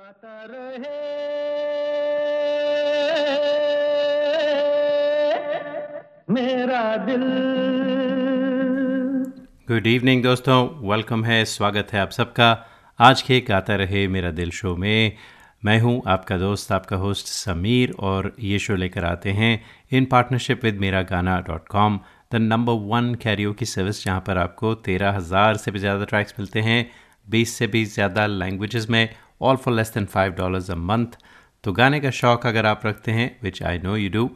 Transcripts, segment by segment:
गाता रहे। मेरा दिल। Good evening दोस्तों। वेलकम है, स्वागत है आप सबका। आज के गाता रहे मेरा दिल शो में मैं हूँ आपका दोस्त, आपका होस्ट समीर और ये शो लेकर आते हैं इन partnership with Mera Gana dot com the number one Cairo की सर्विस जहाँ पर आपको तेरह हज़ार से भी ज़्यादा ट्रैक्स मिलते हैं, बीस से भी ज़्यादा लैंग्वेजेस में all for less than five dollars a month तो गाने का शौक़ अगर आप रखते हैं which I know you do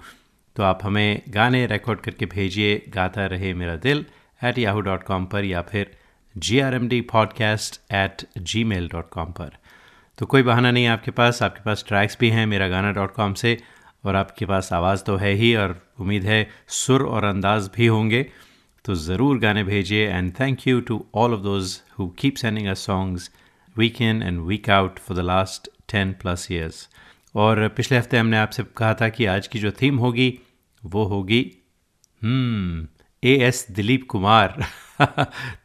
तो आप हमें गाने रिकॉर्ड करके भेजिए, गाता Rahe Mera Dil at Yahoo dot com पर या फिर G R M D podcast at Gmail dot com पर। तो कोई बहाना नहीं आपके पास आपके पास ट्रैक्स भी हैं मेरा गाना डॉट कॉम से, और आपके पास आवाज़ तो है ही, और उम्मीद है सुर और अंदाज भी होंगे। तो ज़रूर गाने भेजिए and thank you to all of those who keep sending a songs week in and week out for the last ten plus years और पिछले हफ़्ते हमने आपसे कहा था कि आज की जो थीम होगी, वो होगी ए एस दिलीप कुमार।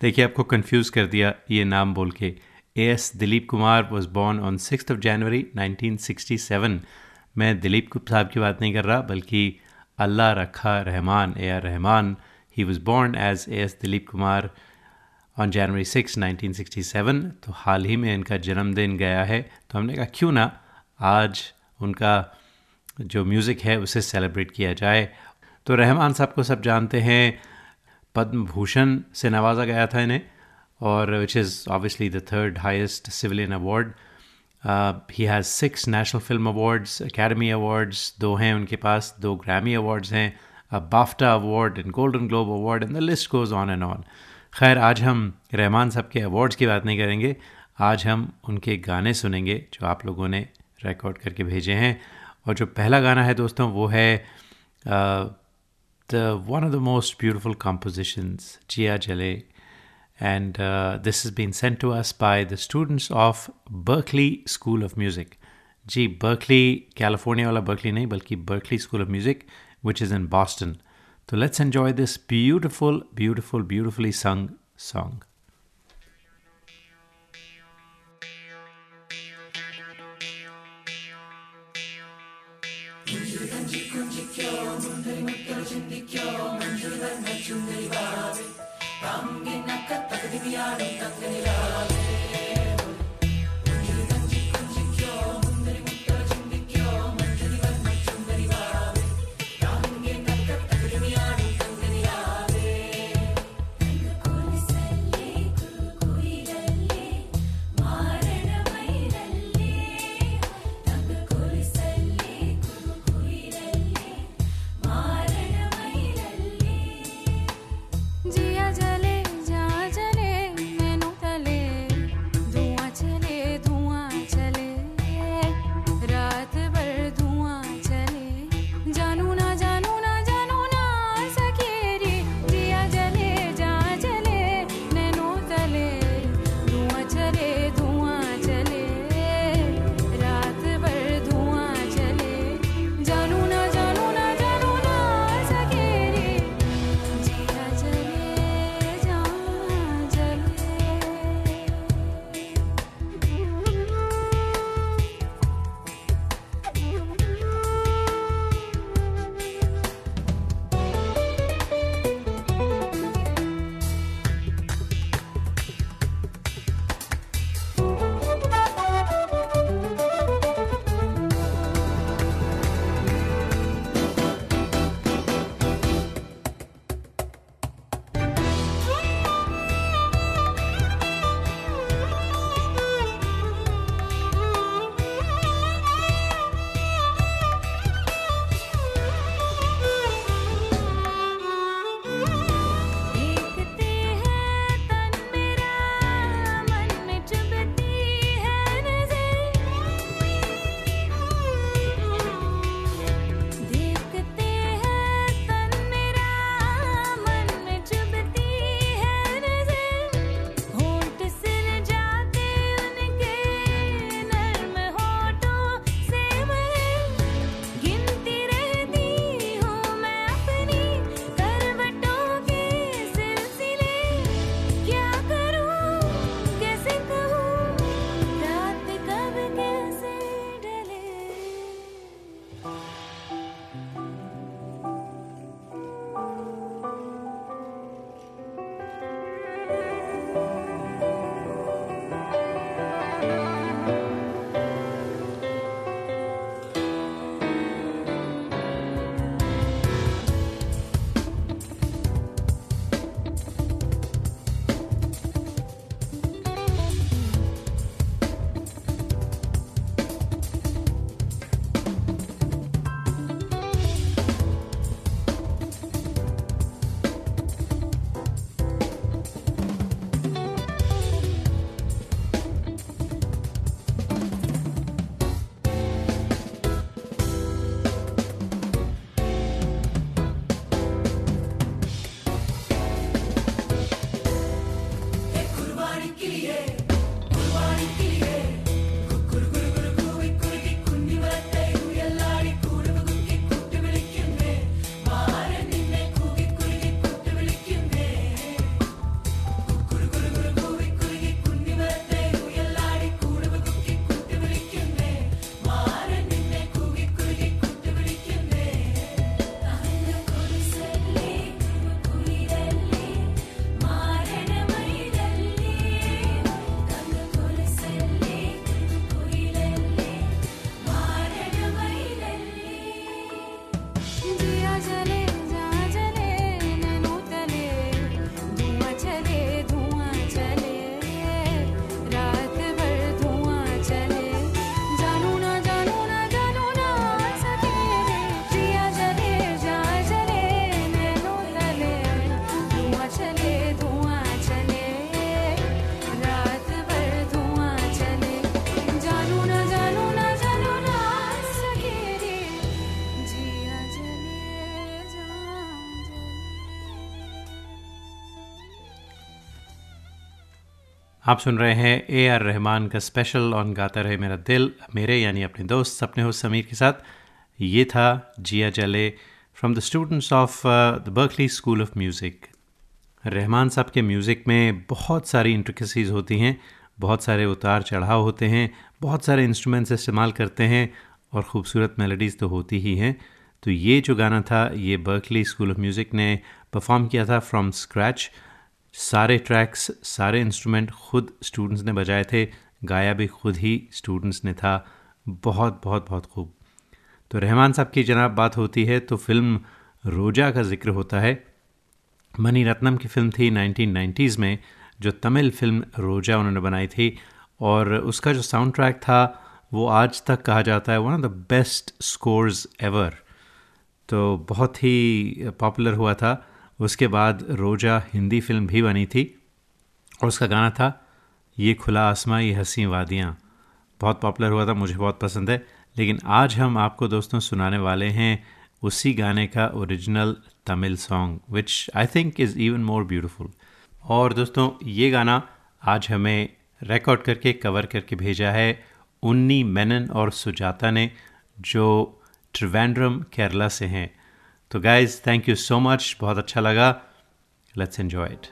देखिए, आपको कंफ्यूज कर दिया ये नाम बोल के। A S Dilip Kumar was born on six of January 1967 मैं दिलीप साहब की बात नहीं कर रहा, बल्कि Allah Rakha Rahman, A R Rahman. He was born as A S Dilip Kumar. On January six 1967 तो हाल ही में इनका जन्मदिन गया है तो हमने कहा, क्यों ना आज उनका जो म्यूज़िक है, उसे सेलिब्रेट किया जाए? तो रहमान साहब को सब जानते हैं पद्म भूषण से नवाजा गया था इन्हें, और which is obviously the third highest civilian award he has six national film awards academy awards दो हैं उनके पास, दो ग्रैमी अवार्ड्स हैं BAFTA award and Golden Globe award and the list goes on and on खैर आज हम रहमान साहब के अवार्ड्स की बात नहीं करेंगे। आज हम उनके गाने सुनेंगे जो आप लोगों ने रिकॉर्ड करके भेजे हैं। और जो पहला गाना है दोस्तों वो है the one of the most beautiful compositions Jiya Jale. Uh, this has been sent to us by the students of Berkeley School of Music. जी बर्कली कैलिफ़ोर्निया वाला बर्कली नहीं बल्कि Berkeley School of Music which is in Boston So let's enjoy this beautiful, beautiful, beautifully sung song. आप सुन रहे हैं ए R Rahman का special on गाता रहे मेरा दिल, मेरे यानी अपने दोस्त सपने हो समीर के साथ। ये था Jiya Jale from the students of the Berkeley School of Music Rahman sahab के म्यूज़िक में बहुत सारी इंट्रिकसीज़ होती हैं, बहुत सारे उतार चढ़ाव होते हैं, बहुत सारे इंस्ट्रूमेंट्स इस्तेमाल करते हैं और ख़ूबसूरत मेलोडीज़ तो होती ही हैं। तो ये जो गाना था, ये बर्कली स्कूल ऑफ़ म्यूज़िक ने परफॉर्म किया था फ्रॉम स्क्रैच सारे ट्रैक्स सारे इंस्ट्रूमेंट खुद स्टूडेंट्स ने बजाए थे, गाया भी खुद ही स्टूडेंट्स ने था। बहुत बहुत बहुत खूब। तो रहमान साहब की जनाब बात होती है तो फ़िल्म रोजा का ज़िक्र होता है। मनी रत्नम की फ़िल्म थी 1990s में, जो तमिल फ़िल्म रोजा उन्होंने बनाई थी, और उसका जो साउंड ट्रैक था, वो आज तक कहा जाता है one of the best scores ever तो बहुत ही पॉपुलर हुआ था। उसके बाद रोजा हिंदी फ़िल्म भी बनी थी और उसका गाना था ये खुला आसमां, ये हँसी वादियाँ। बहुत पॉपुलर हुआ था, मुझे बहुत पसंद है। लेकिन आज हम आपको दोस्तों सुनाने वाले हैं उसी गाने का original Tamil song which I think is even more beautiful और दोस्तों, ये गाना आज हमें रिकॉर्ड करके कवर करके भेजा है उन्नी मेनन और सुजाता ने, जो त्रिवेंद्रम, केरला से हैं। तो guys thank you so much बहुत अच्छा लगा. Let's enjoy it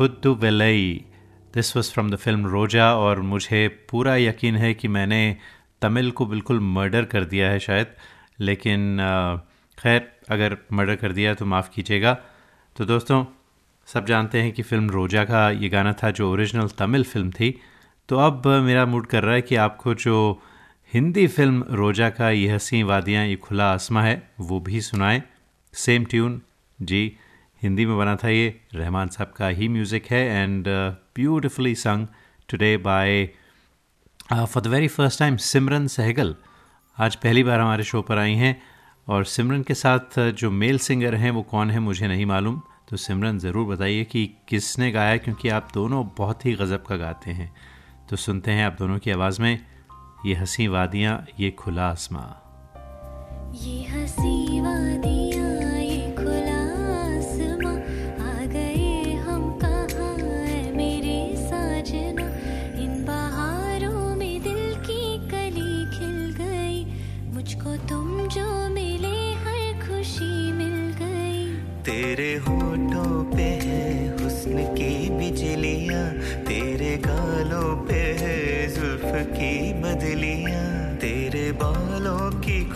Pudhu Vellai. This was from the film Roja और मुझे पूरा यकीन है कि मैंने तमिल को बिल्कुल मर्डर कर दिया है शायद। लेकिन खैर, अगर मर्डर कर दिया तो माफ़ कीजिएगा। तो दोस्तों, सब जानते हैं कि फ़िल्म रोजा का ये गाना था जो ओरिजिनल तमिल फ़िल्म थी। तो अब मेरा मूड कर रहा है कि आपको जो हिंदी फ़िल्म रोजा का ये हँसी वादियाँ, ये खुला आसमां है, वो भी सुनाएँ। सेम ट्यून जी। हिंदी में बना था ये। रहमान साहब का ही म्यूज़िक है and beautifully sung today by for the very first time Simran Sehgal आज पहली बार हमारे शो पर आई हैं और सिमरन के साथ uh, जो मेल सिंगर हैं वो कौन है मुझे नहीं मालूम। तो सिमरन ज़रूर बताइए कि किसने गाया क्योंकि आप दोनों बहुत ही गज़ब का गाते हैं। तो सुनते हैं आप दोनों की आवाज़ में ये हँसी वादियाँ ये खुला आसमां। ये हँसी वादियाँ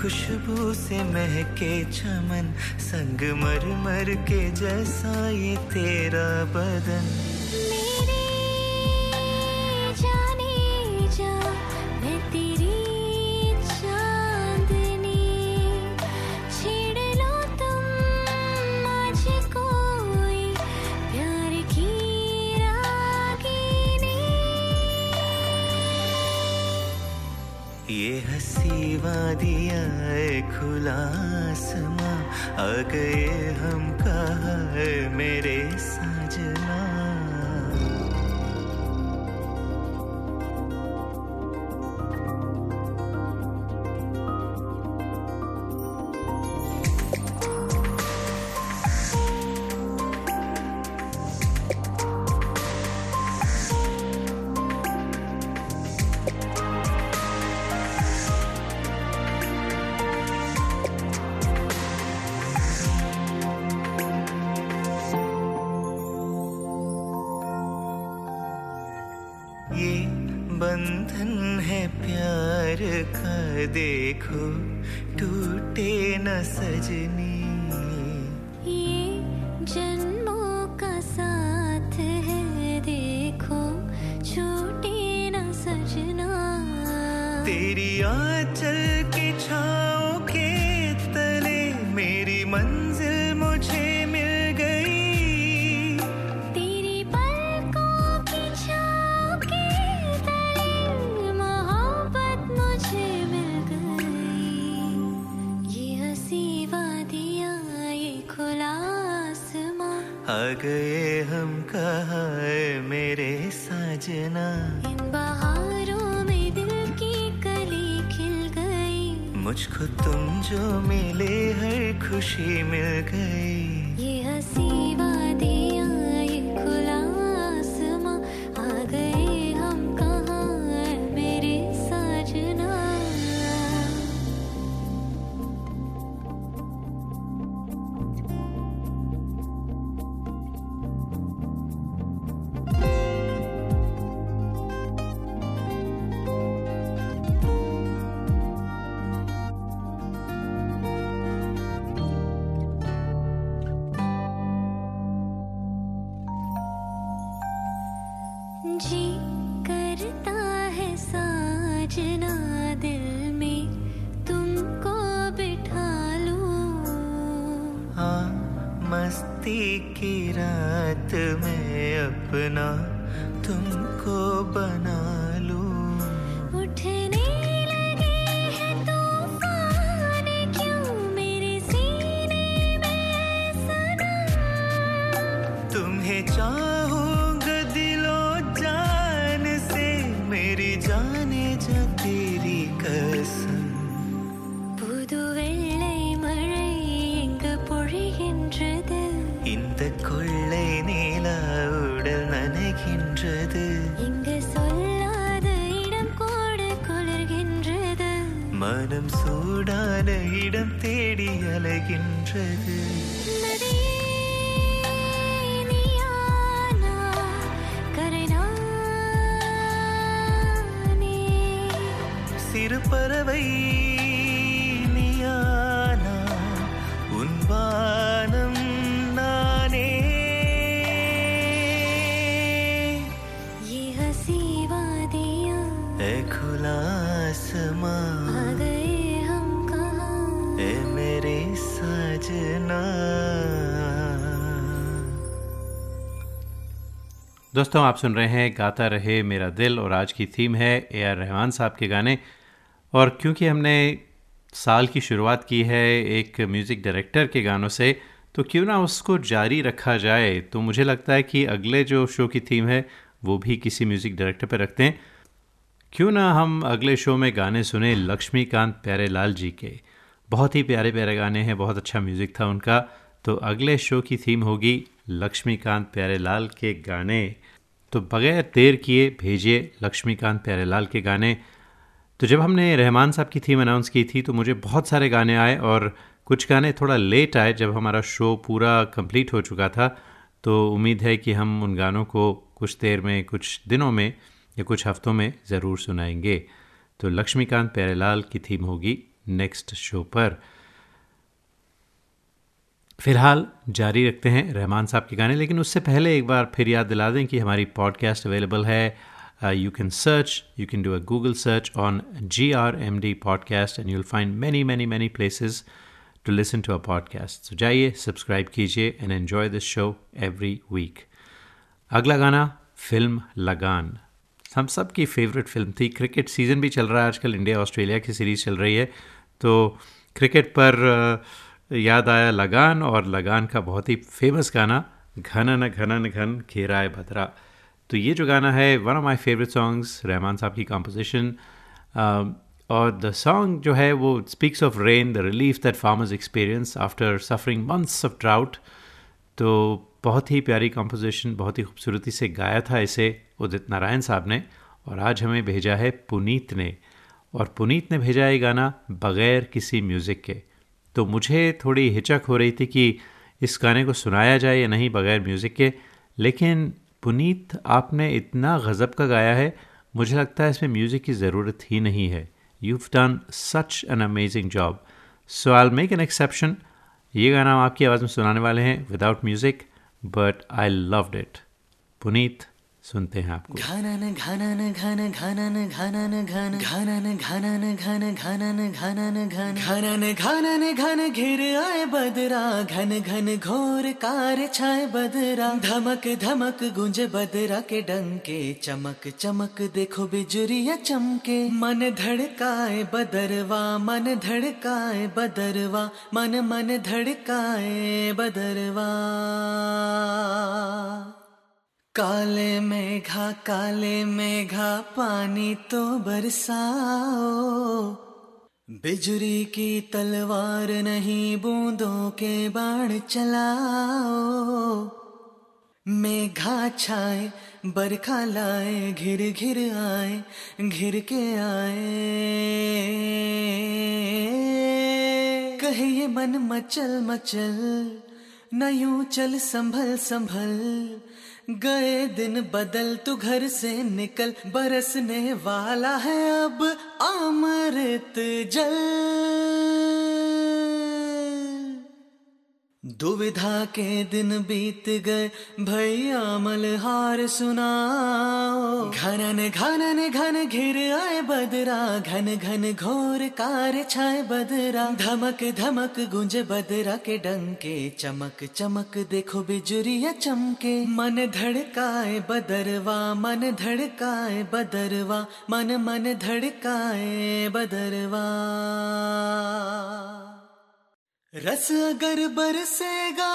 खुशबू से महके चमन संग मर मर के जैसा ये तेरा बदन। वादियाँ खुला आसमां आ गए हम कहा मेरे न सजनी दोस्तों, आप सुन रहे हैं गाता रहे मेरा दिल और आज की थीम है ए आर रहमान साहब के गाने। और क्योंकि हमने साल की शुरुआत की है एक म्यूज़िक डायरेक्टर के गानों से तो क्यों ना उसको जारी रखा जाए? तो मुझे लगता है कि अगले जो शो की थीम है, वो भी किसी म्यूज़िक डायरेक्टर पर रखते हैं। क्यों ना हम अगले शो में गाने सुने लक्ष्मीकांत प्यारेलाल जी के। बहुत ही प्यारे प्यारे गाने हैं, बहुत अच्छा म्यूज़िक था उनका। तो अगले शो की थीम होगी लक्ष्मीकांत प्यारेलाल के गाने। तो बगैर देर किए भेजिए लक्ष्मीकांत प्यारेलाल के गाने। तो जब हमने रहमान साहब की थीम अनाउंस की थी तो मुझे बहुत सारे गाने आए और कुछ गाने थोड़ा लेट आए जब हमारा शो पूरा कंप्लीट हो चुका था। तो उम्मीद है कि हम उन गानों को कुछ देर में, कुछ दिनों में या कुछ हफ्तों में ज़रूर सुनाएँगे। तो लक्ष्मीकांत प्यारेलाल की थीम होगी नेक्स्ट शो पर। फ़िलहाल जारी रखते हैं रहमान साहब के गाने लेकिन उससे पहले एक बार फिर याद दिला दें कि हमारी पॉडकास्ट अवेलेबल है you can search you can do a Google search on G R M D podcast and you'll find many many many places to listen to a podcast तो जाइए सब्सक्राइब कीजिए and enjoy this show every week अगला गाना फ़िल्म लगान। हम सब की favourite फ़िल्म थी। क्रिकेट सीज़न भी चल रहा है आजकल। इंडिया ऑस्ट्रेलिया की सीरीज़ चल रही है। तो क्रिकेट पर अ, याद आया लगान, और लगान का बहुत ही फ़ेमस गाना घनन घनन घन घेराए भद्रा। तो ये जो गाना है one of my favourite songs Rahman sahab की कंपोजिशन और द सॉन्ग जो है, वो speaks of rain the relief that farmers experience after suffering months of drought तो बहुत ही प्यारी कंपोजिशन बहुत ही खूबसूरती से गाया था इसे उदित नारायण साहब ने, और आज हमें भेजा है पुनीत ने। और पुनीत ने भेजा ये गाना, बग़ैर किसी म्यूज़िक के। तो मुझे थोड़ी हिचक हो रही थी कि इस गाने को सुनाया जाए या नहीं बग़ैर म्यूज़िक के। लेकिन पुनीत, आपने इतना गज़ब का गाया है, मुझे लगता है इसमें म्यूज़िक की ज़रूरत ही नहीं है। You done such an amazing job so I make an exception ये गाना हम आपकी आवाज़ में सुनाने वाले हैं without music but I loved it Puneet सुनते हैं आपको। घनन घनन, घन, घनन घनन, घन। घनन घनन, घन, घनन घनन, घन। घनन घनन, घन, घिर आए बदरा। घन घन, घोर कार छाए बदरा। धमक धमक, गुंज बदरा के डंके। चमक चमक, देखो बिजुरिया चमके। मन धड़काए बदरवा, मन धड़काए बदरवा। मन मन धड़काए बदरवा। काले मेघा काले मेघा, पानी तो बरसाओ। बिजली की तलवार नहीं, बूंदों के बाण चलाओ। मेघा छाए, बरखा लाए, घिर घिर आए, घिर के आए। कहे ये मन मचल मचल न यूँ चल संभल संभल गए दिन बदल तू घर से निकल बरसने वाला है अब अमृत जल। दुविधा के दिन बीत गए, भैया मलहार सुनाओ। घनन घनन, घन घिर आए बदरा, घन घन घोर कार छाए बदरा। धमक धमक, गुंज बदरा के डंके, चमक चमक देखो बिजुरिया चमके। मन धड़काए बदरवा, मन धड़काए बदरवा, मन मन धड़काए बदरवा। रस अगर बरसेगा,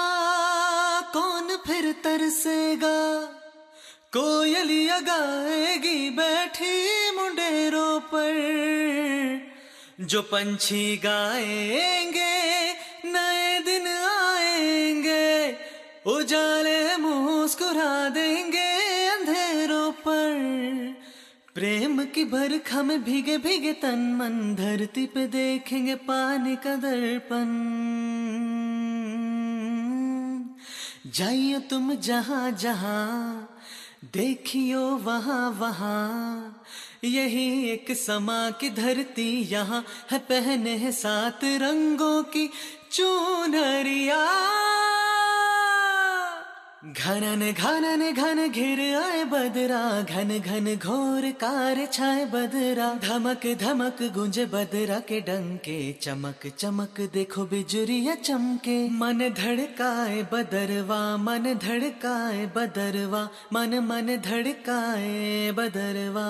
कौन फिर तरसेगा? कोयलिया गाएगी बैठी मुंडेरों पर। जो पंछी गाएँगे, नए दिन आएँगे, उजाले मुस्कुरा देंगे। की की बरखा भीगे भीगे तन मन, धरती पे देखेंगे पानी का दर्पण। जाइयो तुम जहाँ जहाँ, देखियो वहाँ वहाँ, यही एक समा की धरती यहाँ है पहने है सात रंगों की चूनरिया। घनन घनन घन घिर आए बदरा, घन घन घोर कार छाए बदरा। धमक धमक गुंज बदरा के डंके, चमक चमक देखो बिजुरिया चमके। मन धड़काए बदरवा, मन धड़काए बदरवा। मन मन धड़काए बदरवा।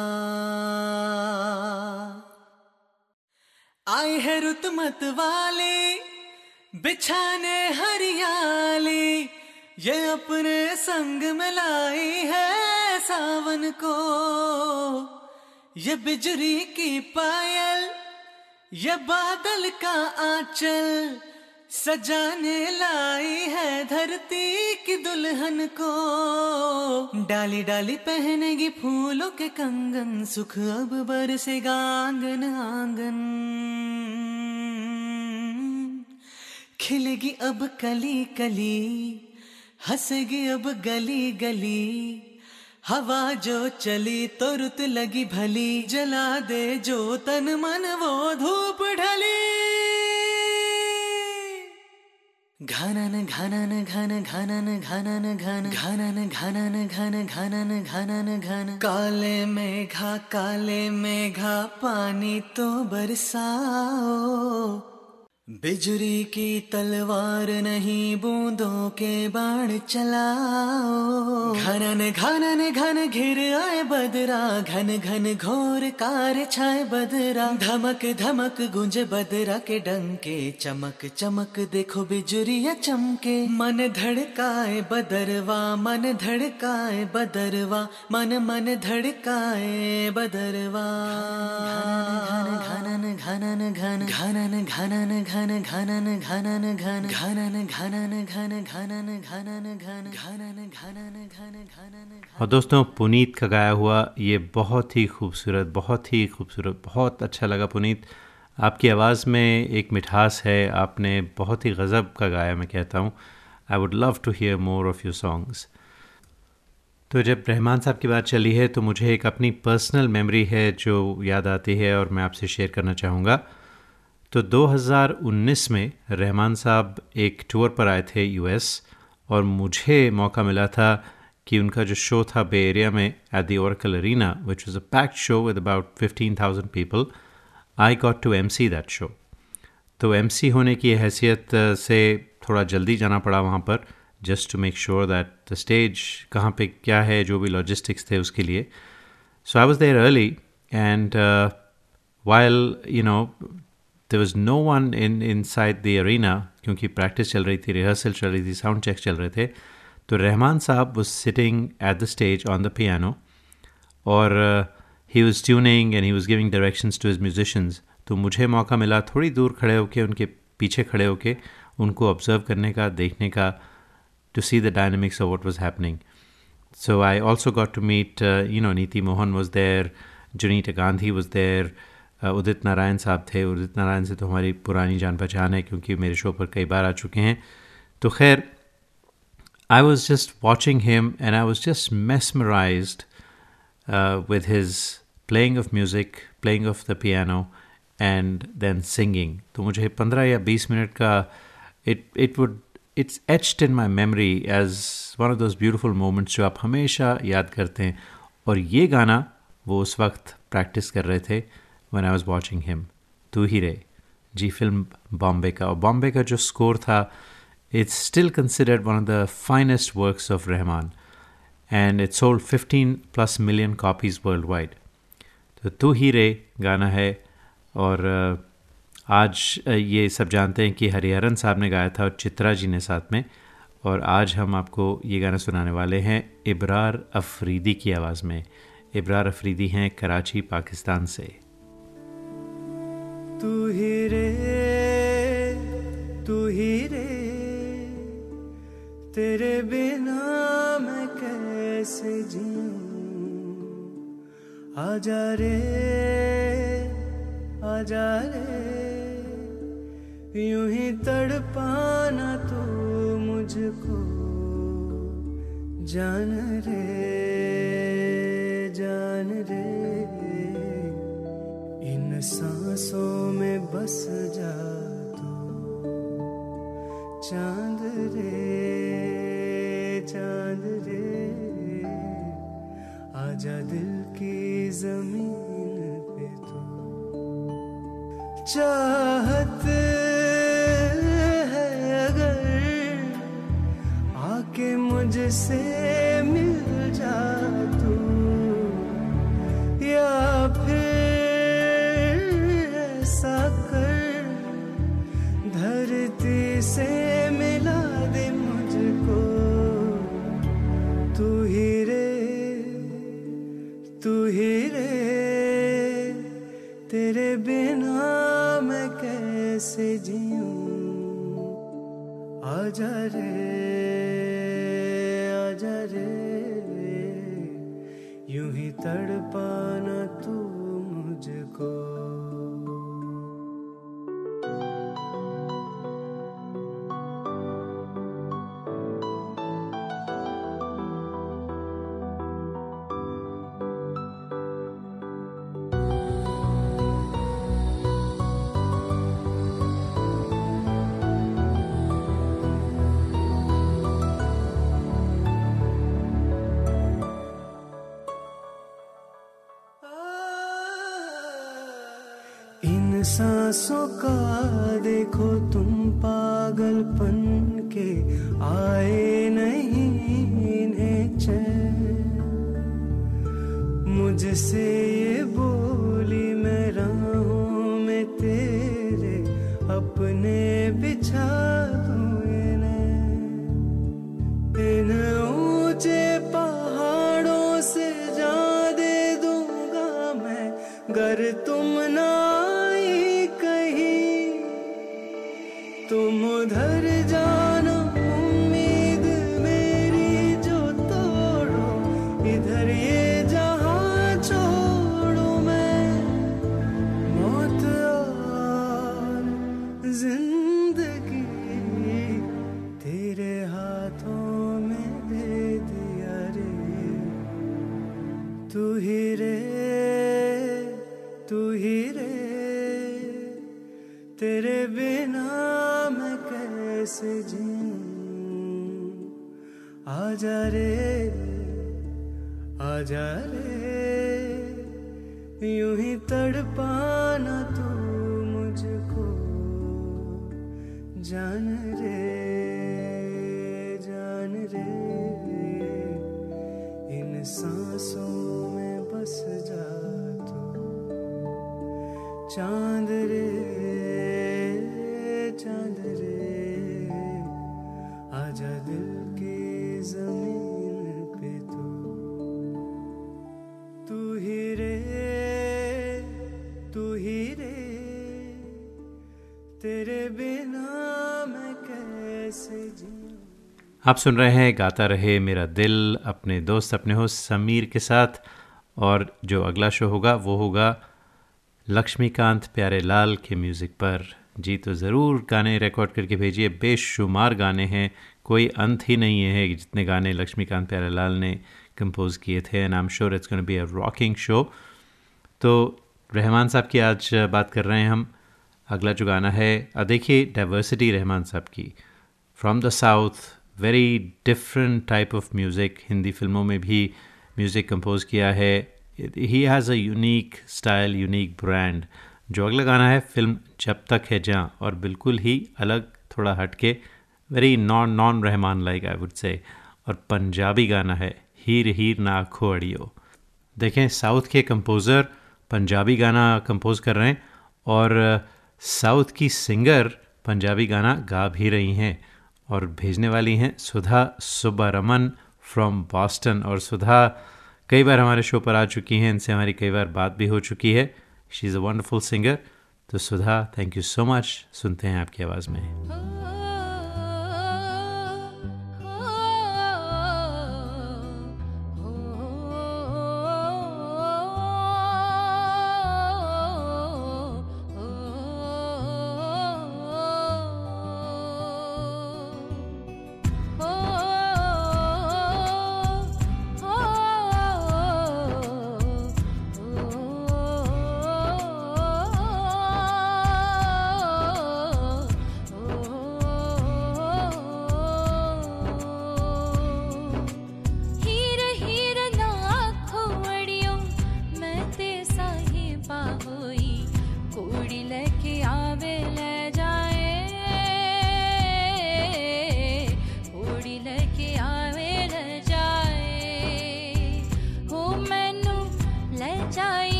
आए है रुतमत वाले, बिछाने हरियाली। ये अपने संग में लाई है सावन को। ये बिजली की पायल, ये बादल का आंचल सजाने लाई है धरती की दुल्हन को। डाली डाली पहनेगी फूलों के कंगन, सुख अब बरसेगा आँगन आँगन। खिलेगी अब कली कली हंसेगी अब गली गली। हवा जो चली तो रुत लगी भली। जला दे जो तन मन वो धूप ढली। घनन घनन, घन, घनन घनन, घन। घनन घनन, घन, घनन घनन, घन। काले मेघा काले मेघा, पानी तो बरसाओ। बिजली की तलवार नहीं बूंदों के बाण चलाओ। घनन घनन घन घिर आए बदरा घन घन घोर कार छाए बदरा। धमक धमक गुंज बदरा के डंके चमक चमक देखो बिजुरिया चमके। मन धड़काए बदरवा मन धड़काए बदरवा मन मन धड़काए बदरवा। घनन घनन घन घनन घनन। घन घनन घनन घनन घन घनन घनन घन घनन घनन घन घनन घनन घन घनन और दोस्तों पुनीत का गाया हुआ ये बहुत ही खूबसूरत बहुत ही खूबसूरत बहुत अच्छा लगा पुनीत। आपकी आवाज़ में एक मिठास है आपने बहुत ही गज़ब का गाया मैं कहता हूँ। I would love to hear more of your songs तो जब रहमान साहब की बात चली है तो मुझे एक अपनी पर्सनल मेमोरी है जो याद आती है और मैं आपसे शेयर करना चाहूँगा। तो 2019 में रहमान साहब एक टूर पर आए थे यूएस और मुझे मौका मिला था कि उनका जो शो था बे एरिया में at the Oracle Arena which was a packed show with about fifteen thousand people I got to M C that show तो एम सी होने की हैसियत से थोड़ा जल्दी जाना पड़ा वहाँ पर just to make sure that the stage कहाँ पे क्या है, जो भी लॉजिस्टिक्स थे उसके लिए. So I was there early and while you know there was no one in inside the arena क्योंकि प्रैक्टिस चल रही थी रिहर्सल चल रही थी साउंड चेक चल रहे थे तो Rahman sahab was sitting at the stage on the piano और he was tuning and he was giving directions to his musicians तो मुझे मौका मिला थोड़ी दूर खड़े होकर उनके पीछे खड़े होकर उनको ऑब्ज़र्व करने का, देखने का to see the dynamics of what was happening so I also got to meet you know Niti Mohan was there Jonita Gandhi was there Udit Narayan sahab थे। उदित नारायण से तो हमारी पुरानी जान पहचान है क्योंकि मेरे शो पर कई बार आ चुके हैं। तो खैर I was just watching him and I was just mesmerize with his playing of music playing of the piano and then singing तो मुझे पंद्रह या बीस मिनट का it it would it's etched in my memory as one of those beautiful moments जो आप हमेशा याद करते हैं। और ये गाना वो उस वक्त प्रैक्टिस कर रहे थे। When I was watching him Tu Hi Re ji film Bombay का और बॉम्बे का जो स्कोर था it's still considered one of the finest works of Rahman and it's sold 15 plus million copies worldwide तो तू ही रे गाना है और आज ये सब जानते हैं कि हरिहरन साहब ने गाया था और चित्रा जी ने साथ में। और आज हम आपको ये गाना सुनाने वाले हैं इब्रार अफरीदी की आवाज़ में। इब्रार अफरीदी हैं कराची, पाकिस्तान से। तू ही रे, तू ही रे। तेरे बिना मैं कैसे जीऊं? आजा रे आजा रे। यूँ ही तड़पाना तू मुझको। जान रे जान रे। सांसों में बस जा तू। चाँद रे चाँद रे, आजा दिल की ज़मीन पे तू। चाहत है अगर आके मुझसे तड़पाना तू मुझको। सांसों का देखो तुम आप सुन रहे हैं, गाता रहे मेरा दिल, अपने दोस्त, अपने हो समीर के साथ। और जो अगला शो होगा, वो होगा लक्ष्मीकांत, प्यारे लाल के म्यूज़िक पर। जी तो ज़रूर गाने रिकॉर्ड करके भेजिए। बेशुमार गाने हैं। कोई अंत ही नहीं है जितने गाने लक्ष्मीकांत, प्यारे लाल ने कंपोज किए थे। And I am sure it's gonna be a rocking show तो रहमान साहब की आज बात कर रहे हैं हम। अगला जो गाना है देखिए डाइवर्सिटी रहमान साहब की। From the south very different type of music Hindi फ़िल्मों में भी म्यूज़िक कंपोज किया है he has a unique style unique brand जो अगला गाना है फ़िल्म जब तक है जहाँ और बिल्कुल ही अलग थोड़ा हटके very non non Rahman like I would say और पंजाबी गाना है हीर हीर ना खोड़ियो देखें साउथ के कंपोज़र पंजाबी गाना कंपोज कर रहे हैं और साउथ की सिंगर पंजाबी गाना गा भी रही हैं और भेजने वाली हैं सुधा सुब्बारमन फ्रॉम बॉस्टन और सुधा, कई बार हमारे शो पर आ चुकी हैं, इनसे हमारी कई बार बात भी हो चुकी है। She is a wonderful singer तो Sudha thank you so much सुनते हैं आपकी आवाज़ में।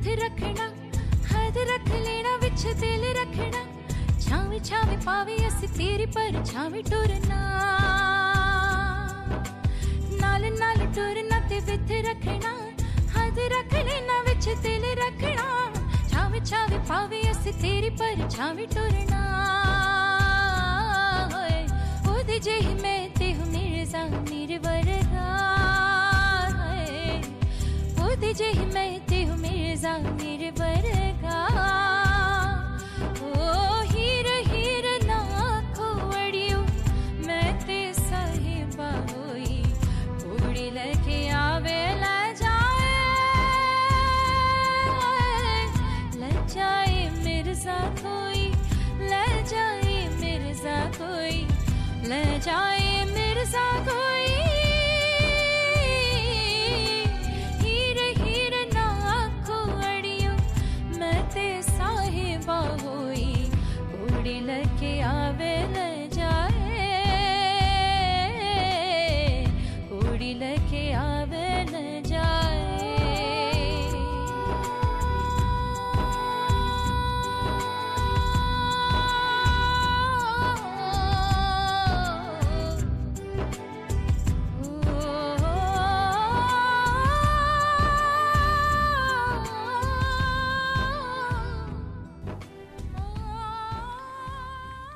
ਟੁਰਨਾ ਤੇ ਵਿਥ ਰੱਖਣਾ ਹੱਦ ਰੱਖ ਲੈਣਾ ਵਿੱਚ ਦਿਲ ਰੱਖਣਾ ਛਾਵੇਂ ਛਾਵੇਂ ਪਾਵੇ ਅਸੀਂ ਤੇਰੀ ਪਰ ਛਾਵੇਂ ਟੁਰਨਾ ਨਾਲ ਨਾਲ ਟੁਰਨਾ ਤੇ ਵਿਥ ਰੱਖਣਾ ਹੱਦ ਰੱਖ ਲੈਣਾ ਵਿੱਚ ਦਿਲ ਰੱਖਣਾ ਛਾਵੇਂ ਛਾਵੇਂ ਪਾਵੇ ਅਸੀਂ ਤੇਰੀ ਪਰ ਛਾਵੇਂ ਟੁਰਨਾ ਹੋਏ ਉਹਦੇ ਜਿਹੀ ਮੈਂ ਤੇ ਹੂੰ ਮਿਰਜ਼ਾ ਮੇਰੇ 想你。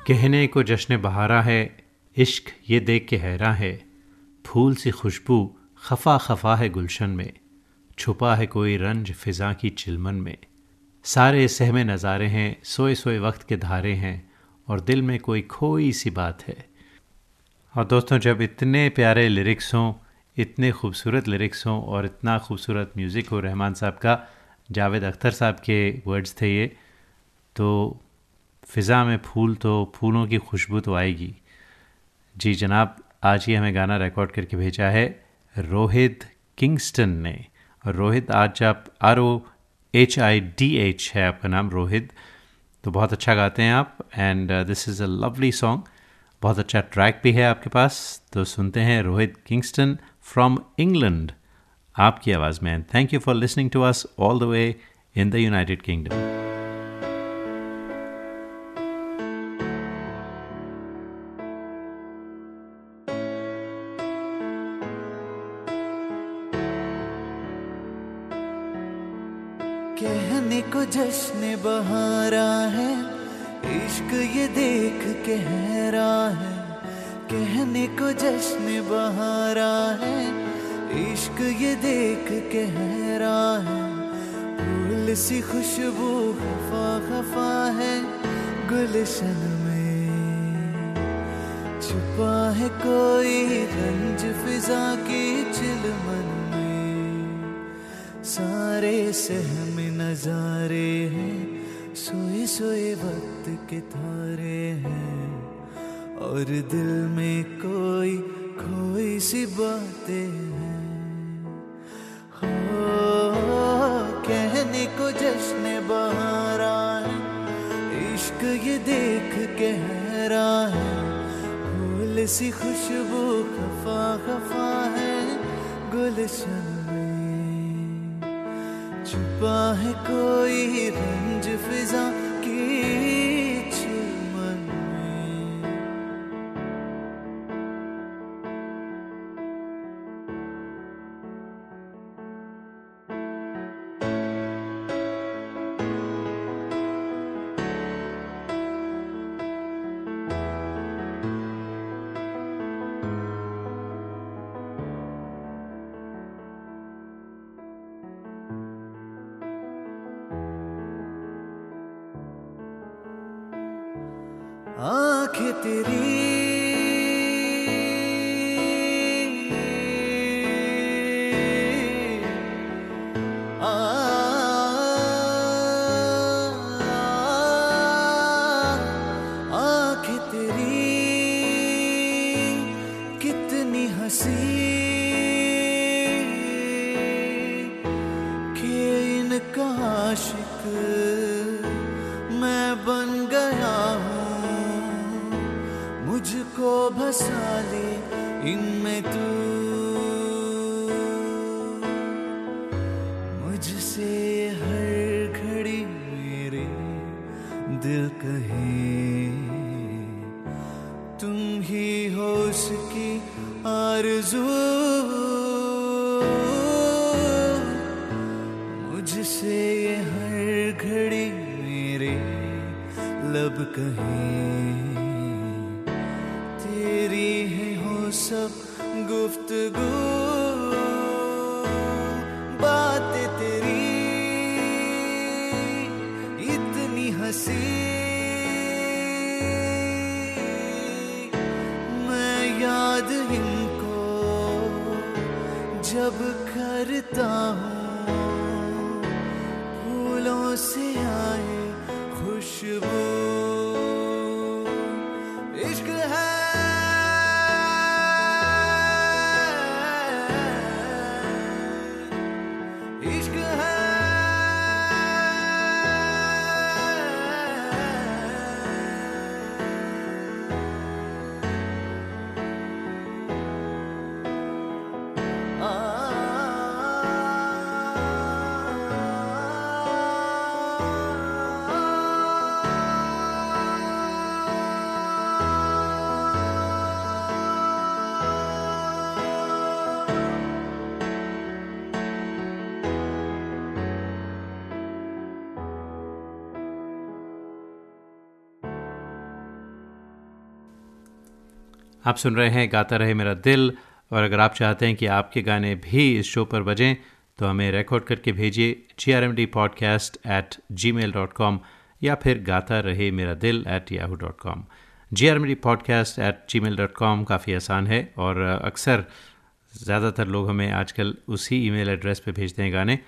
कहने को जश्न बहारा है, इश्क ये देख के हैरा है। फूल सी खुशबू खफा खफा है गुलशन में, छुपा है कोई रंज फिजा की चिलमन में। सारे सहमे नज़ारे हैं, सोए सोए वक्त के धारे हैं, और दिल में कोई खोई सी बात है। और दोस्तों, जब इतने प्यारे लिरिक्स हों, इतने खूबसूरत लिरिक्स हों, और इतना खूबसूरत म्यूज़िक हो रहमान साहब का, जावेद अख्तर साहब के वर्ड्स थे ये तो फ़िज़ा में फूल तो फूलों की खुशबू तो आएगी। जी जनाब, आज ही हमें गाना रिकॉर्ड करके भेजा है रोहित किंगस्टन ने। और रोहित, आज आप R O H I D H है आपका नाम, रोहित। तो बहुत अच्छा गाते हैं आप and this is a lovely song बहुत अच्छा ट्रैक भी है आपके पास। तो सुनते हैं रोहित किंगस्टन फ्रॉम इंग्लैंड आपकी आवाज़ में। Thank you for listening to us all the way in the United Kingdom के है, कहने को जश्न बहारा है, इश्क ये देख के हैरा है फूल सी खुशबू खफा खफा है, गुलशन में छुपा है कोई रंज फिजा की चिलमन में, सारे सहम नजारे हैं सोए सोए वक्त के तारे हैं। और दिल में कोई कोई सी बातें हैं। हो कहने को जश्न बहारा है। इश्क ये देख के हैरा है। फूल सी खुशबू खफा खफा है। गुलशन छुपा है कोई रंज फिजा। आप सुन रहे हैं, गाता रहे मेरा दिल। और अगर आप चाहते हैं कि आपके गाने भी इस शो पर बजें तो हमें रिकॉर्ड करके भेजिए G R M D podcast at gmail dot com या फिर Gaata Rahe Mera Dil at Yahoo dot com G R M D podcast at gmail dot com काफ़ी आसान है और अक्सर ज़्यादातर लोग हमें आजकल उसी ईमेल एड्रेस पे भेजते हैं गाने।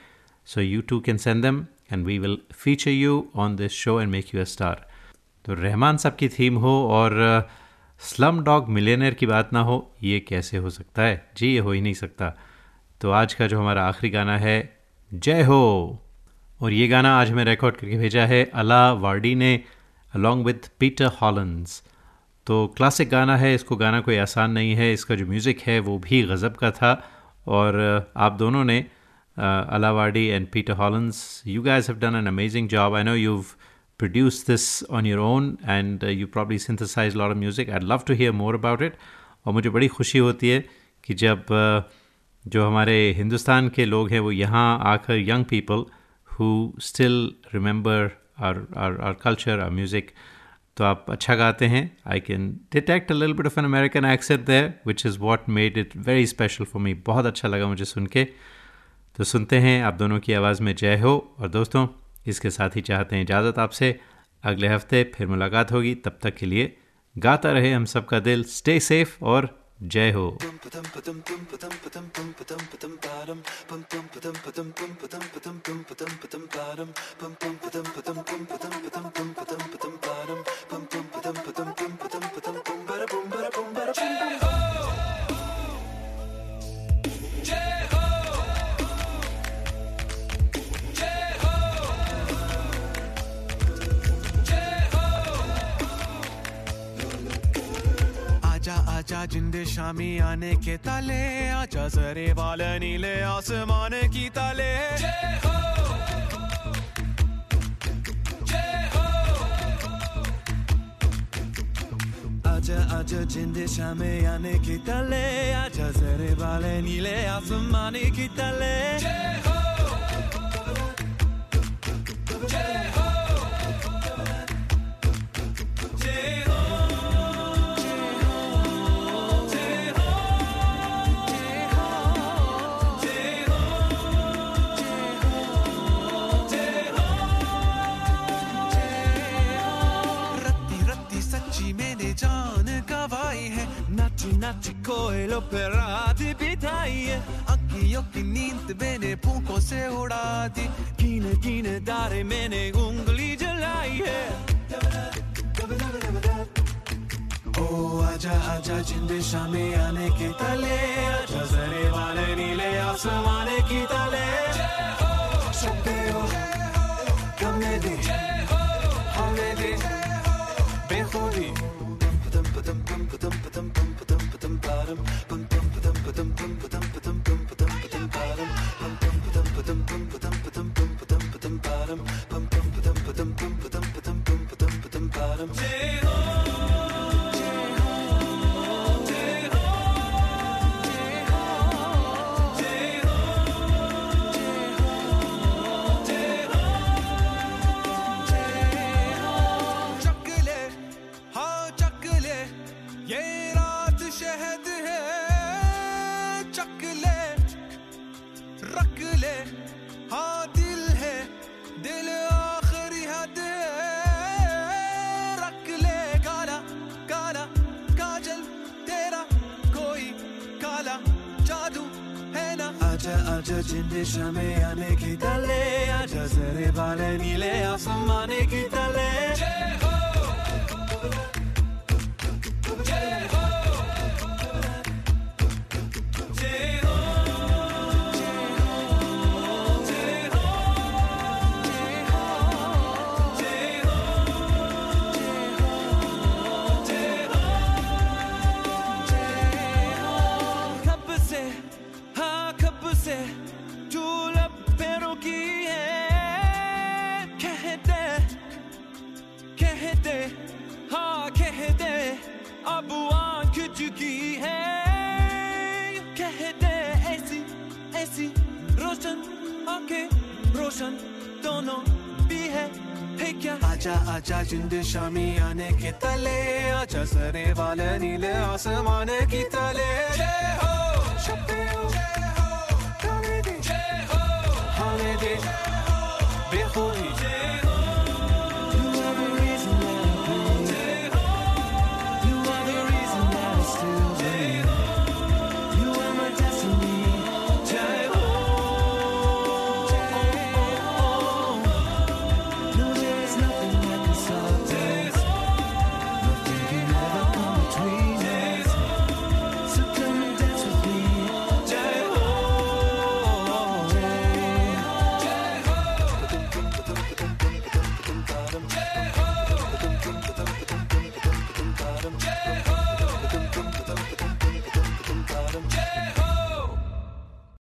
So you too can send them and we will feature you on this show and make you a star तो रहमान साहब की थीम हो और स्लम डॉग मिलेनियर की बात ना हो, ये कैसे हो सकता है? जी, ये हो ही नहीं सकता। तो आज का जो हमारा आखिरी गाना है, जय हो! और ये गाना आज हमें रिकॉर्ड करके भेजा है अला वार्डी ने अलॉन्ग विथ पीटर हॉलन्स तो क्लासिक गाना है, इसको गाना कोई आसान नहीं है, इसका जो म्यूज़िक है, वो भी गज़ब का था। और आप दोनों ने Alaa Wardi and Peter Hollens you guys have done an amazing job. I know you've produced this on your own and uh, you probably synthesized a lot of music. I'd love to hear more about it. और मुझे बड़ी खुशी होती है कि जब uh, जो हमारे हिंदुस्तान के लोग हैं वो यहाँ आकर young people who still remember our our our culture our music तो आप अच्छा गाते हैं I can detect a little bit of an American accent there which is what made it very special for me बहुत अच्छा लगा मुझे सुन के तो सुनते हैं आप दोनों की आवाज़ में जय हो और दोस्तों इसके साथ ही चाहते हैं इजाज़त आपसे। अगले हफ़्ते फिर मुलाकात होगी। तब तक के लिए गाता रहे हम सबका दिल स्टे सेफ़ और जय हो। आजा आजा जिंद शामी आने के ताले, आजा सरे वाल नीले आसमान की ताले। आजा आजा जिंद शामे आने की ताले, आजा सरे वाल नीले आसमान की ताले। रत्ती नाची नाची कोयलों बिताई है अखियों की नींद मैंने फूकों से उड़ा दी कीने कीने दारे मैंने उंगली जलाई है ओ आजा आजा जिंद शामे आने के तले आजा जरे वाले नीले आसमान की तले शब्दे हो कमे दी हमें दी बेखुदी bottom. Yeah. जिंद शामे आने की तले आजा जरे वाले नीले जिंद शामी आने के तले आचा सरे वाले नीले आसमान की तले। जय हो!